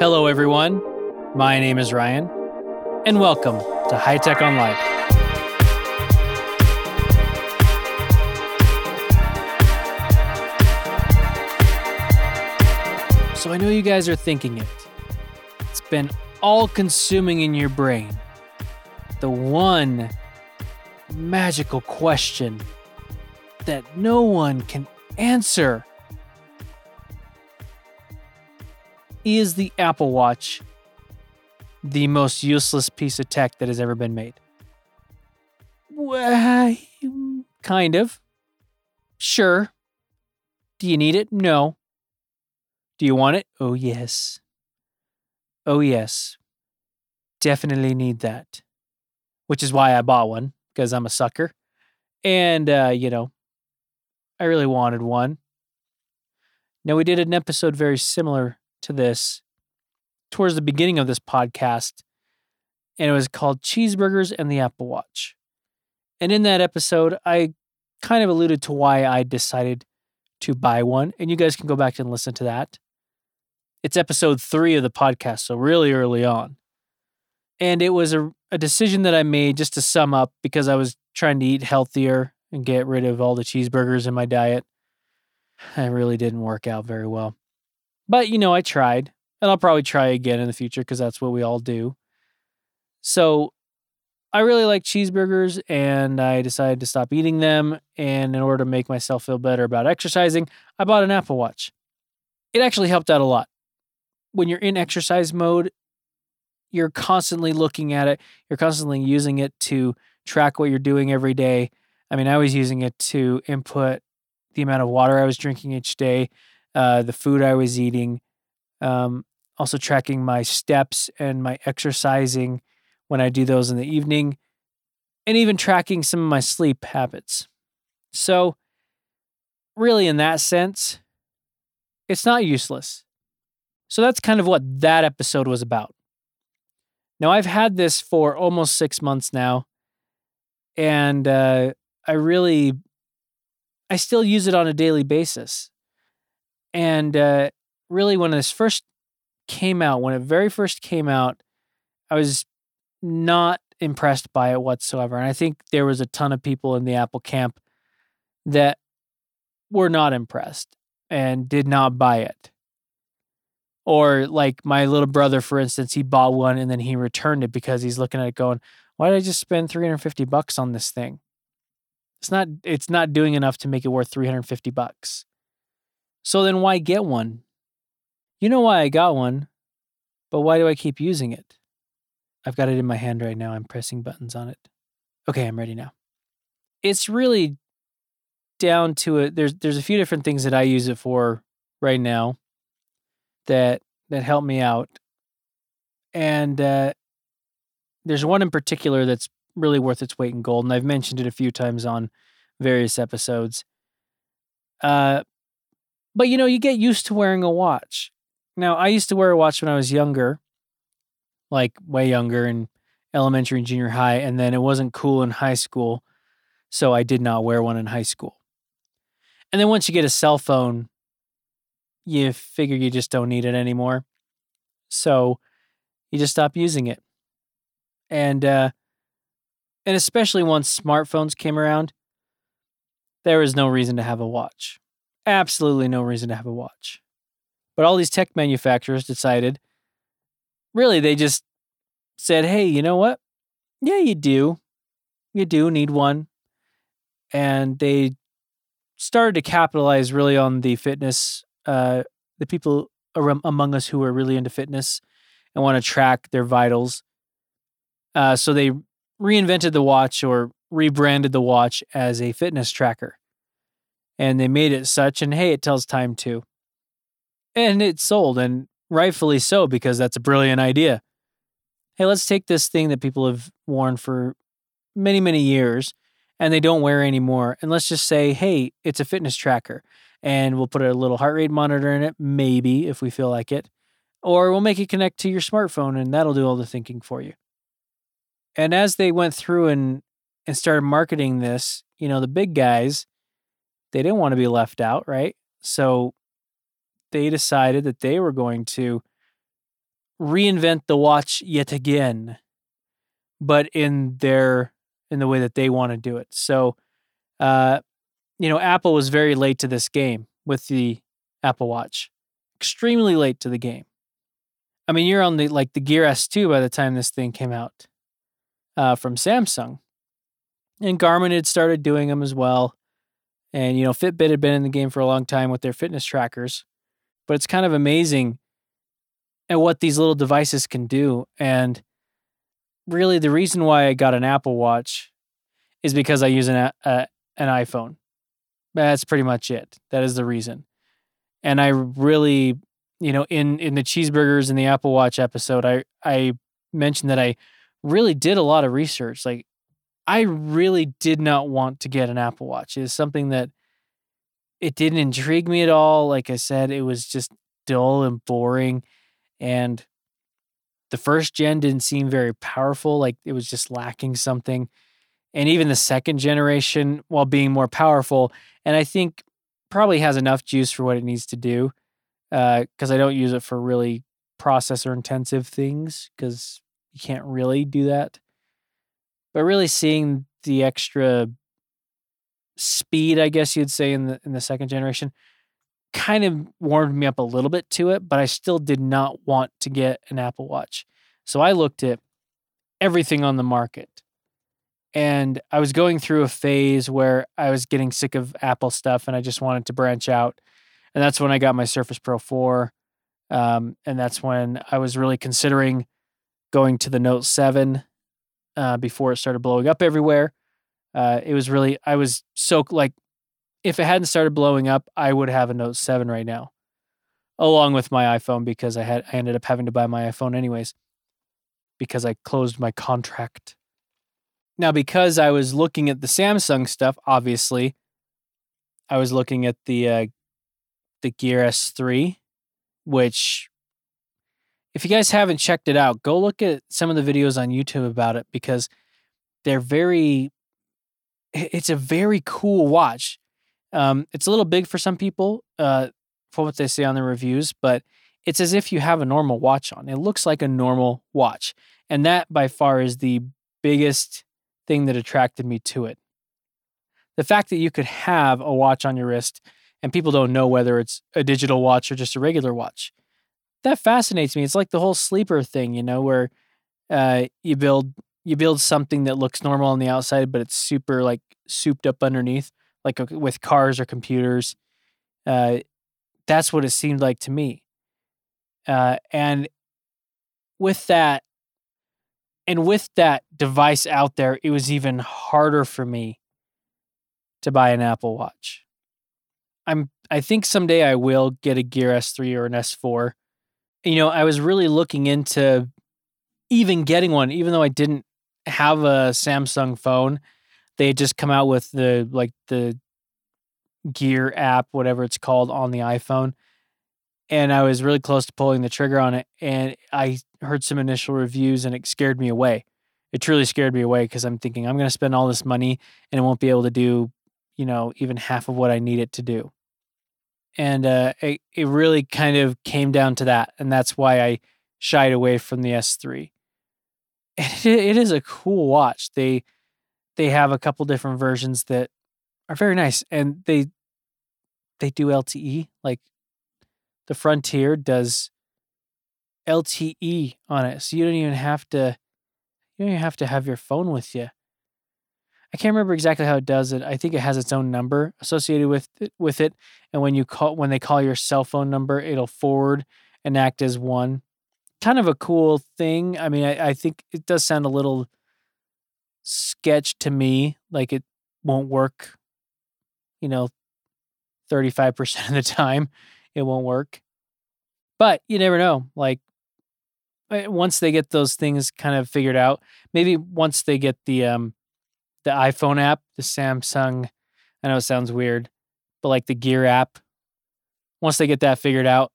Hello, everyone. My name is Ryan, and welcome to High Tech on Life. So, I know you guys are thinking it. It's been all consuming in your brain. The one magical question that no one can answer. Is the Apple Watch the most useless piece of tech that has ever been made? Well, kind of. Sure. Do you need it? No. Do you want it? Oh, yes. Oh, yes. Definitely need that. Which is why I bought one, because I'm a sucker. And, uh, you know, I really wanted one. Now, we did an episode very similar to this towards the beginning of this podcast, and it was called Cheeseburgers and the Apple Watch. And in that episode, I kind of alluded to why I decided to buy one, and you guys can go back and listen to that. It's episode three of the podcast, so really early on. And it was a, a decision that I made just to sum up because I was trying to eat healthier and get rid of all the cheeseburgers in my diet. It really didn't work out very well. But, you know, I tried, and I'll probably try again in the future because that's what we all do. So I really like cheeseburgers and I decided to stop eating them. And in order to make myself feel better about exercising, I bought an Apple Watch. It actually helped out a lot when you're in exercise mode, you're constantly looking at it, you're constantly using it to track what you're doing every day. I mean, I was using it to input the amount of water I was drinking each day, uh, the food I was eating, um, also tracking my steps and my exercising when I do those in the evening, and even tracking some of my sleep habits. So, really, in that sense, it's not useless. So that's kind of what that episode was about. Now, I've had this for almost six months now, and uh, I really, I still use it on a daily basis. And uh, really, when this first came out, when it very first came out, I was not impressed by it whatsoever. And I think there was a ton of people in the Apple camp that were not impressed and did not buy it. Or like my little brother, for instance, he bought one and then he returned it because he's looking at it going, why did I just spend 350 bucks on this thing? It's not it's not doing enough to make it worth 350 bucks. So then why get one? You know why I got one, but why do I keep using it? I've got it in my hand right now. I'm pressing buttons on it. Okay, I'm ready now. It's really down to it. There's there's a few different things that I use it for right now that that help me out, and uh, there's one in particular that's really worth its weight in gold, and I've mentioned it a few times on various episodes. Uh, but you know, you get used to wearing a watch. Now, I used to wear a watch when I was younger, like way younger in elementary and junior high, and then it wasn't cool in high school, so I did not wear one in high school. And then once you get a cell phone, you figure you just don't need it anymore. So you just stop using it. And uh and especially once smartphones came around, there was no reason to have a watch. Absolutely no reason to have a watch. But all these tech manufacturers decided really they just said, "Hey, you know what? Yeah, you do. You do need one." And they started to capitalize really on the fitness uh, the people among us who are really into fitness and want to track their vitals. Uh, so they reinvented the watch or rebranded the watch as a fitness tracker. And they made it such, and hey, it tells time too. And it sold, and rightfully so, because that's a brilliant idea. Hey, let's take this thing that people have worn for many, many years and they don't wear anymore. And let's just say, hey, it's a fitness tracker and we'll put a little heart rate monitor in it, maybe if we feel like it. Or we'll make it connect to your smartphone and that'll do all the thinking for you. And as they went through and and started marketing this, you know, the big guys, they didn't want to be left out, right? So they decided that they were going to reinvent the watch yet again, but in their in the way that they want to do it. So, uh, you know, Apple was very late to this game with the Apple Watch, extremely late to the game. I mean, you're on the like the Gear S2 by the time this thing came out uh, from Samsung, and Garmin had started doing them as well. And you know, Fitbit had been in the game for a long time with their fitness trackers, but it's kind of amazing at what these little devices can do. And really, the reason why I got an Apple Watch is because I use an an iPhone. That's pretty much it. That is the reason. And I really, you know, in in the cheeseburgers and the Apple Watch episode, I I mentioned that I really did a lot of research. Like I really did not want to get an Apple Watch. It is something that it didn't intrigue me at all. Like I said, it was just dull and boring. And the first gen didn't seem very powerful. Like it was just lacking something. And even the second generation, while being more powerful, and I think probably has enough juice for what it needs to do, because uh, I don't use it for really processor intensive things, because you can't really do that. But really seeing the extra speed, I guess you'd say in the in the second generation, kind of warmed me up a little bit to it, but I still did not want to get an Apple Watch. So I looked at everything on the market. And I was going through a phase where I was getting sick of Apple stuff and I just wanted to branch out. And that's when I got my Surface Pro 4. Um, and that's when I was really considering going to the Note 7 uh, before it started blowing up everywhere. Uh, it was really, I was so like, if it hadn't started blowing up, I would have a Note 7 right now, along with my iPhone because I had, I ended up having to buy my iPhone anyways because I closed my contract. Now, because I was looking at the Samsung stuff, obviously, I was looking at the uh, the Gear S3, which if you guys haven't checked it out, go look at some of the videos on YouTube about it because they're very it's a very cool watch. Um, it's a little big for some people, uh, for what they say on the reviews, but it's as if you have a normal watch on. It looks like a normal watch. And that by far is the biggest thing that attracted me to it. The fact that you could have a watch on your wrist and people don't know whether it's a digital watch or just a regular watch. That fascinates me. It's like the whole sleeper thing, you know, where uh, you build you build something that looks normal on the outside, but it's super like souped up underneath, like with cars or computers. Uh, that's what it seemed like to me. Uh, and with that, and with that device out there, it was even harder for me to buy an Apple Watch. I'm I think someday I will get a Gear S3 or an S4. You know, I was really looking into even getting one, even though I didn't have a Samsung phone. They had just come out with the like the Gear app, whatever it's called, on the iPhone. And I was really close to pulling the trigger on it. And I heard some initial reviews and it scared me away. It truly scared me away because I'm thinking I'm going to spend all this money and it won't be able to do, you know, even half of what I need it to do. And uh, it, it really kind of came down to that. And that's why I shied away from the S3. It, it is a cool watch. They they have a couple different versions that are very nice and they they do LTE like the Frontier does LTE on it, so you don't even have to you don't even have to have your phone with you. I can't remember exactly how it does it. I think it has its own number associated with it, with it, and when you call when they call your cell phone number, it'll forward and act as one. Kind of a cool thing. I mean, I, I think it does sound a little sketch to me, like it won't work. You know, thirty five percent of the time, it won't work. But you never know. Like Eh, once they get those things kind of figured out, maybe once they get the um the iPhone app, the Samsung, I know it sounds weird, but like the Gear app, once they get that figured out,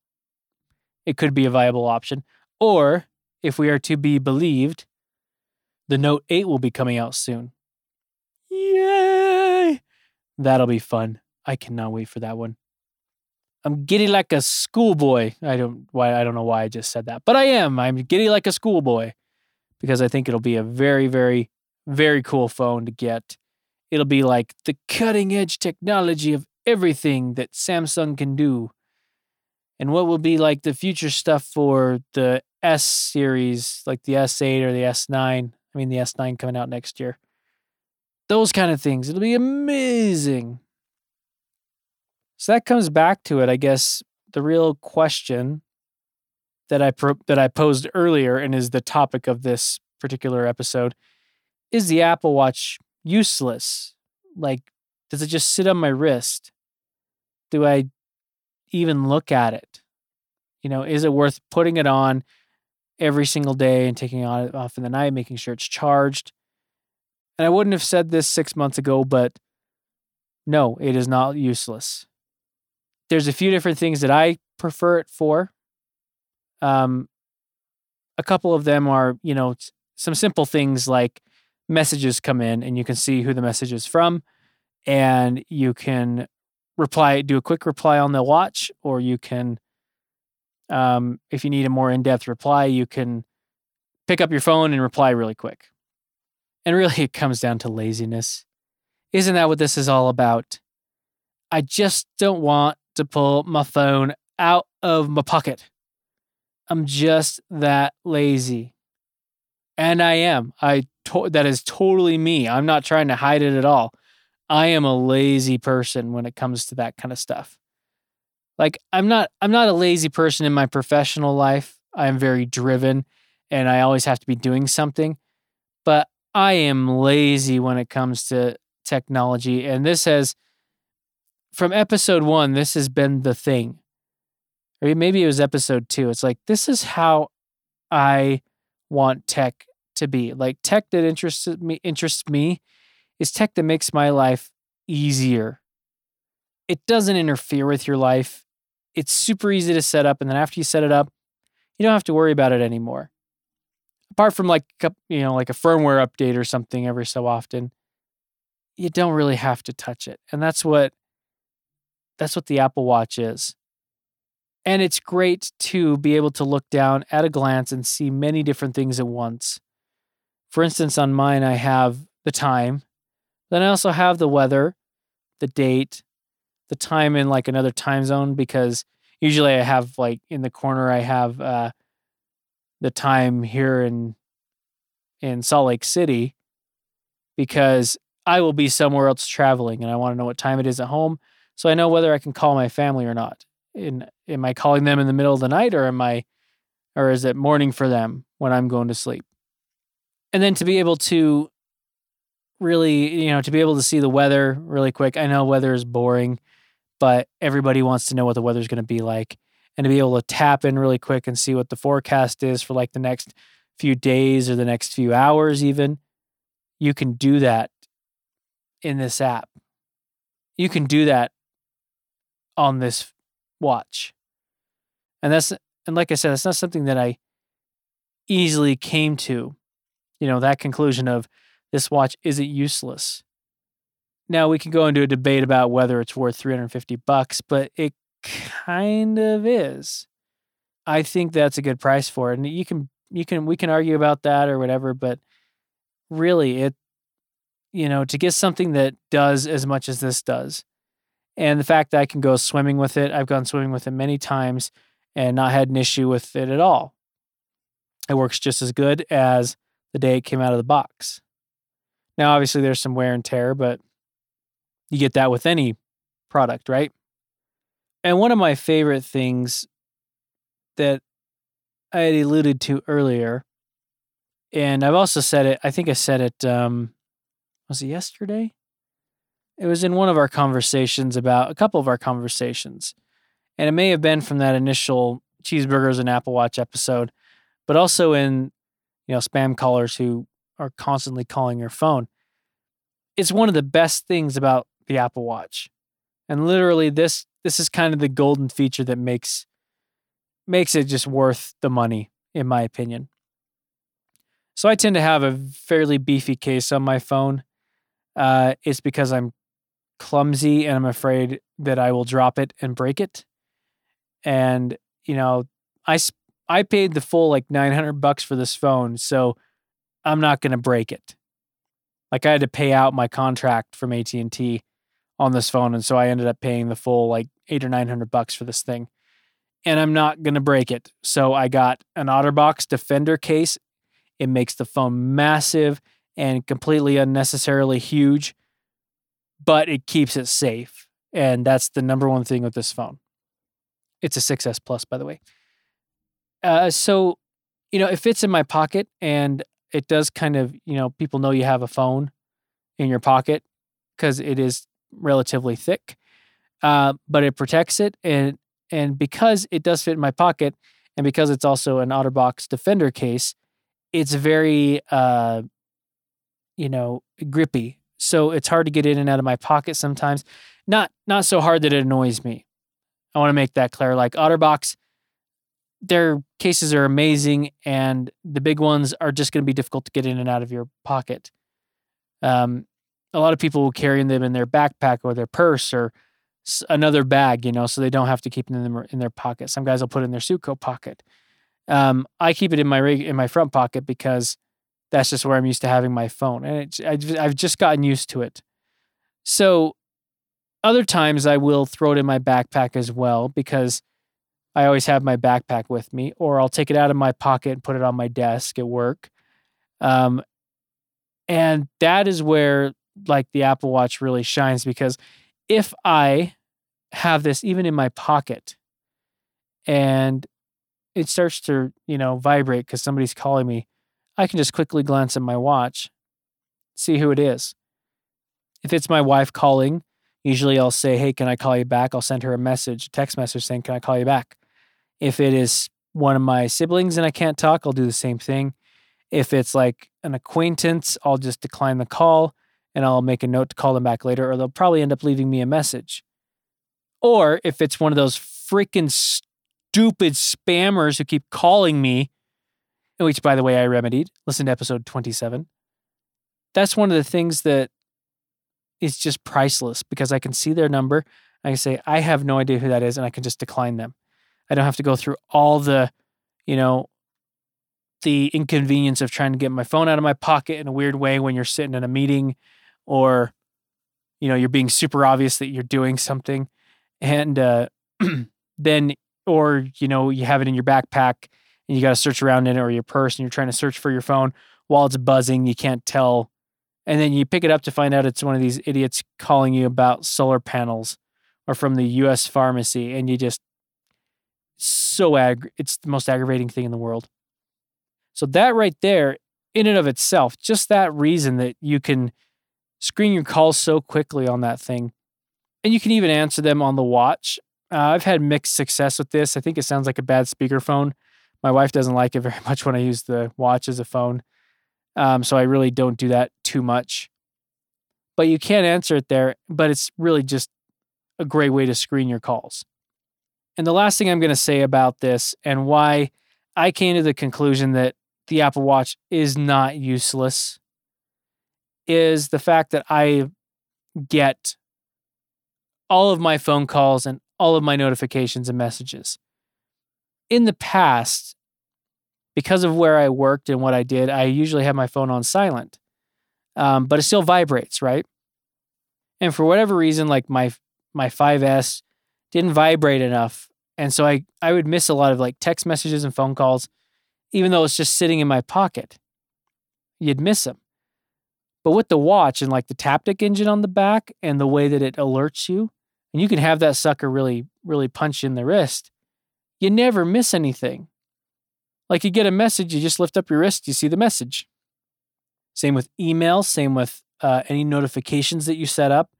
it could be a viable option. Or if we are to be believed, the Note 8 will be coming out soon. Yay! That'll be fun. I cannot wait for that one. I'm giddy like a schoolboy. I don't why I don't know why I just said that, but I am. I'm giddy like a schoolboy because I think it'll be a very, very, very cool phone to get. It'll be like the cutting edge technology of everything that Samsung can do. And what will be like the future stuff for the S series, like the S8 or the S9. I mean, the S9 coming out next year. Those kind of things. It'll be amazing. So that comes back to it, I guess. The real question that I pro- that I posed earlier and is the topic of this particular episode is the Apple Watch useless? Like, does it just sit on my wrist? Do I even look at it? You know, is it worth putting it on every single day and taking it off in the night, making sure it's charged? And I wouldn't have said this six months ago, but no, it is not useless there's a few different things that I prefer it for. Um, a couple of them are, you know, some simple things like messages come in and you can see who the message is from, and you can reply, do a quick reply on the watch, or you can, um, if you need a more in depth reply, you can pick up your phone and reply really quick. And really, it comes down to laziness. Isn't that what this is all about? I just don't want to pull my phone out of my pocket. I'm just that lazy. And I am. I to- that is totally me. I'm not trying to hide it at all. I am a lazy person when it comes to that kind of stuff. Like I'm not I'm not a lazy person in my professional life. I am very driven and I always have to be doing something. But I am lazy when it comes to technology and this has from episode one, this has been the thing. Or maybe it was episode two. It's like, this is how I want tech to be. Like tech that interests me interests me is tech that makes my life easier. It doesn't interfere with your life. It's super easy to set up. And then after you set it up, you don't have to worry about it anymore. Apart from like you know, like a firmware update or something every so often, you don't really have to touch it. And that's what that's what the Apple Watch is. And it's great to be able to look down at a glance and see many different things at once. For instance, on mine, I have the time. Then I also have the weather, the date, the time in like another time zone because usually I have like in the corner I have uh, the time here in in Salt Lake City because I will be somewhere else traveling and I want to know what time it is at home so I know whether I can call my family or not. In am I calling them in the middle of the night or am I or is it morning for them when I'm going to sleep? And then to be able to really, you know, to be able to see the weather really quick. I know weather is boring, but everybody wants to know what the weather's going to be like and to be able to tap in really quick and see what the forecast is for like the next few days or the next few hours even. You can do that in this app. You can do that on this watch. And that's and like I said, that's not something that I easily came to, you know, that conclusion of this watch isn't useless. Now we can go into a debate about whether it's worth 350 bucks, but it kind of is. I think that's a good price for it. And you can you can we can argue about that or whatever, but really it you know, to get something that does as much as this does and the fact that I can go swimming with it, I've gone swimming with it many times and not had an issue with it at all. It works just as good as the day it came out of the box. Now, obviously, there's some wear and tear, but you get that with any product, right? And one of my favorite things that I had alluded to earlier, and I've also said it, I think I said it, um, was it yesterday? It was in one of our conversations about a couple of our conversations. And it may have been from that initial cheeseburgers and Apple Watch episode, but also in, you know, spam callers who are constantly calling your phone. It's one of the best things about the Apple Watch. And literally this this is kind of the golden feature that makes makes it just worth the money in my opinion. So I tend to have a fairly beefy case on my phone. Uh, it's because I'm clumsy and I'm afraid that I will drop it and break it. and you know, I I paid the full like 900 bucks for this phone, so I'm not going to break it. Like I had to pay out my contract from AT&T on this phone and so I ended up paying the full like 8 or 900 bucks for this thing. And I'm not going to break it. So I got an OtterBox Defender case. It makes the phone massive and completely unnecessarily huge, but it keeps it safe. And that's the number one thing with this phone. It's a 6S Plus, by the way. Uh, so, you know, it fits in my pocket and it does kind of, you know, people know you have a phone in your pocket because it is relatively thick, uh, but it protects it. And, and because it does fit in my pocket and because it's also an OtterBox Defender case, it's very, uh, you know, grippy. So it's hard to get in and out of my pocket sometimes. Not not so hard that it annoys me. I want to make that clear. Like OtterBox, their cases are amazing, and the big ones are just going to be difficult to get in and out of your pocket. Um, a lot of people will carry them in their backpack or their purse or another bag, you know, so they don't have to keep them in their pocket. Some guys will put it in their suit coat pocket. Um, I keep it in my rig, in my front pocket because that's just where I'm used to having my phone, and I've just gotten used to it. So other times I will throw it in my backpack as well because I always have my backpack with me, or I'll take it out of my pocket and put it on my desk at work. Um, and that is where like the Apple Watch really shines because if I have this even in my pocket and it starts to, you know, vibrate because somebody's calling me, I can just quickly glance at my watch, see who it is. If it's my wife calling, Usually I'll say, Hey, can I call you back? I'll send her a message, a text message saying, Can I call you back? If it is one of my siblings and I can't talk, I'll do the same thing. If it's like an acquaintance, I'll just decline the call and I'll make a note to call them back later, or they'll probably end up leaving me a message. Or if it's one of those freaking stupid spammers who keep calling me, which by the way I remedied, listen to episode 27. That's one of the things that is just priceless because I can see their number. I can say, I have no idea who that is, and I can just decline them. I don't have to go through all the, you know, the inconvenience of trying to get my phone out of my pocket in a weird way when you're sitting in a meeting or, you know, you're being super obvious that you're doing something. And uh, then, or, you know, you have it in your backpack and you got to search around in it or your purse and you're trying to search for your phone while it's buzzing. You can't tell and then you pick it up to find out it's one of these idiots calling you about solar panels or from the US pharmacy and you just so ag it's the most aggravating thing in the world. So that right there in and of itself, just that reason that you can screen your calls so quickly on that thing and you can even answer them on the watch. Uh, I've had mixed success with this. I think it sounds like a bad speakerphone. My wife doesn't like it very much when I use the watch as a phone. Um, so I really don't do that too much. But you can answer it there, but it's really just a great way to screen your calls. And the last thing I'm going to say about this and why I came to the conclusion that the Apple Watch is not useless is the fact that I get all of my phone calls and all of my notifications and messages. In the past, because of where I worked and what I did, I usually had my phone on silent, um, but it still vibrates, right? And for whatever reason, like my my 5S didn't vibrate enough, and so I I would miss a lot of like text messages and phone calls, even though it's just sitting in my pocket. You'd miss them. But with the watch and like the Taptic engine on the back and the way that it alerts you, and you can have that sucker really really punch in the wrist, you never miss anything. Like you get a message, you just lift up your wrist, you see the message. Same with email, same with uh, any notifications that you set up.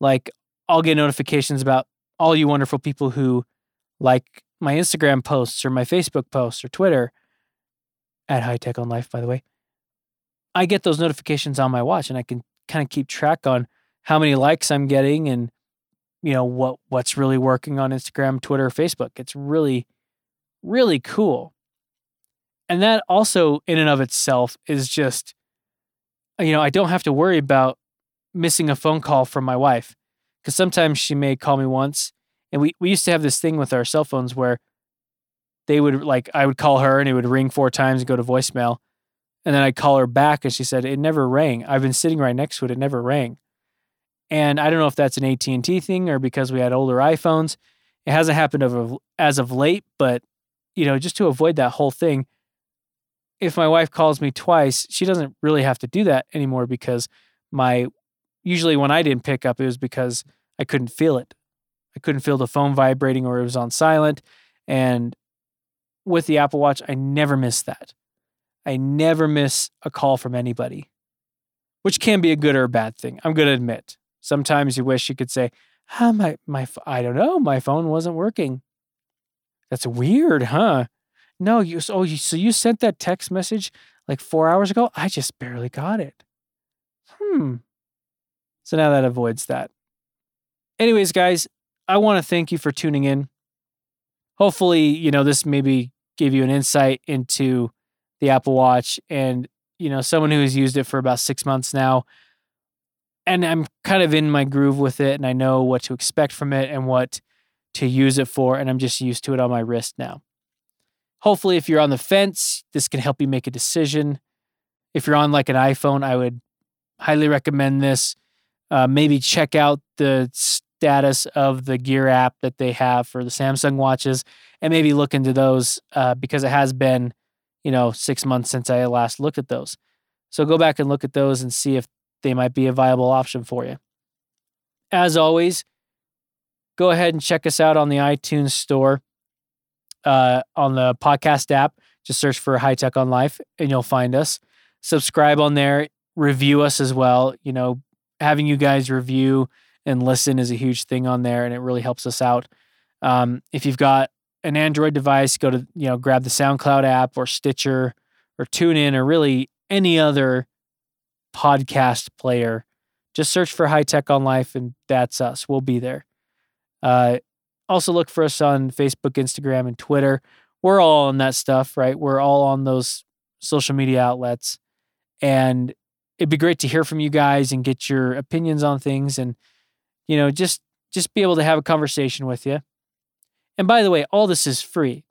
Like I'll get notifications about all you wonderful people who like my Instagram posts or my Facebook posts or Twitter at High Tech on Life, by the way. I get those notifications on my watch and I can kind of keep track on how many likes I'm getting and you know what what's really working on Instagram, Twitter, Facebook. It's really really cool. And that also, in and of itself, is just, you know, I don't have to worry about missing a phone call from my wife because sometimes she may call me once And we, we used to have this thing with our cell phones where they would like I would call her and it would ring four times and go to voicemail. And then I'd call her back and she said it never rang. I've been sitting right next to it, it never rang. And I don't know if that's an AT&T thing or because we had older iPhones. It hasn't happened of, as of late, but you know, just to avoid that whole thing, if my wife calls me twice, she doesn't really have to do that anymore because my usually when I didn't pick up, it was because I couldn't feel it. I couldn't feel the phone vibrating or it was on silent. And with the Apple Watch, I never miss that. I never miss a call from anybody, which can be a good or a bad thing. I'm going to admit. Sometimes you wish you could say, "Ah, my my I don't know, my phone wasn't working." That's weird, huh? No, you oh you so you sent that text message like 4 hours ago? I just barely got it. Hmm. So now that avoids that. Anyways, guys, I want to thank you for tuning in. Hopefully, you know, this maybe gave you an insight into the Apple Watch and, you know, someone who has used it for about six months now. And I'm kind of in my groove with it and I know what to expect from it and what to use it for. And I'm just used to it on my wrist now. Hopefully, if you're on the fence, this can help you make a decision. If you're on like an iPhone, I would highly recommend this. Uh, maybe check out the status of the Gear app that they have for the Samsung watches, and maybe look into those uh, because it has been, you know, six months since I last looked at those. So go back and look at those and see if they might be a viable option for you. As always, go ahead and check us out on the iTunes store, uh, on the podcast app. Just search for High Tech on Life and you'll find us. Subscribe on there, review us as well. You know, having you guys review and listen is a huge thing on there, and it really helps us out. Um, if you've got an Android device, go to you know grab the SoundCloud app or Stitcher or TuneIn or really any other podcast player. Just search for High Tech on Life, and that's us. We'll be there. Uh, also, look for us on Facebook, Instagram, and Twitter. We're all on that stuff, right? We're all on those social media outlets, and it'd be great to hear from you guys and get your opinions on things and you know, just just be able to have a conversation with you. And by the way, all this is free.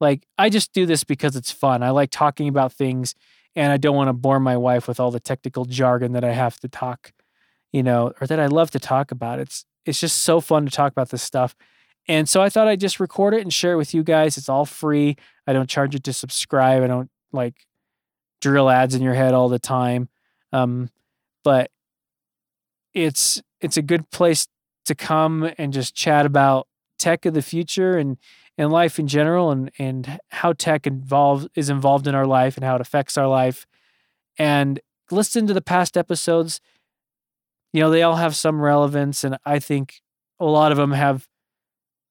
Like I just do this because it's fun. I like talking about things and I don't want to bore my wife with all the technical jargon that I have to talk, you know, or that I love to talk about. It's it's just so fun to talk about this stuff. And so I thought I'd just record it and share it with you guys. It's all free. I don't charge you to subscribe. I don't like drill ads in your head all the time. Um, but it's it's a good place to come and just chat about tech of the future and and life in general and and how tech involves is involved in our life and how it affects our life. And listen to the past episodes. You know they all have some relevance and i think a lot of them have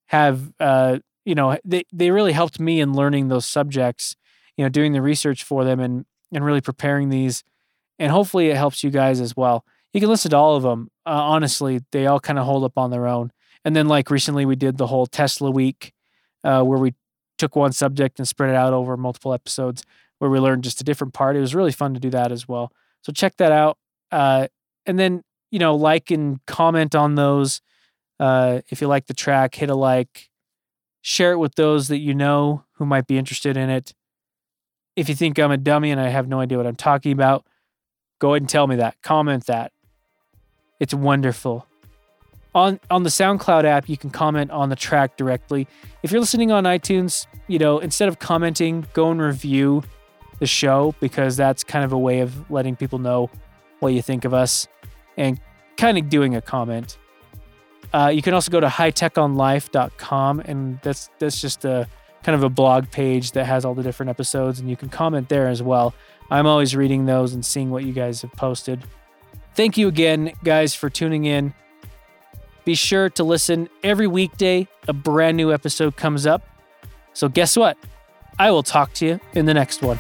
have uh you know they they really helped me in learning those subjects you know doing the research for them and and really preparing these. And hopefully it helps you guys as well you can listen to all of them. Uh, honestly, they all kind of hold up on their own. And then, like recently, we did the whole Tesla week uh, where we took one subject and spread it out over multiple episodes where we learned just a different part. It was really fun to do that as well. So check that out. Uh, and then, you know, like and comment on those. Uh, if you like the track, hit a like, share it with those that you know who might be interested in it. If you think I'm a dummy and I have no idea what I'm talking about, go ahead and tell me that. Comment that. It's wonderful. On on the SoundCloud app, you can comment on the track directly. If you're listening on iTunes, you know, instead of commenting, go and review the show because that's kind of a way of letting people know what you think of us and kind of doing a comment. Uh, you can also go to hightechonlife.com and that's that's just a kind of a blog page that has all the different episodes and you can comment there as well. I'm always reading those and seeing what you guys have posted. Thank you again, guys, for tuning in. Be sure to listen every weekday. A brand new episode comes up. So, guess what? I will talk to you in the next one.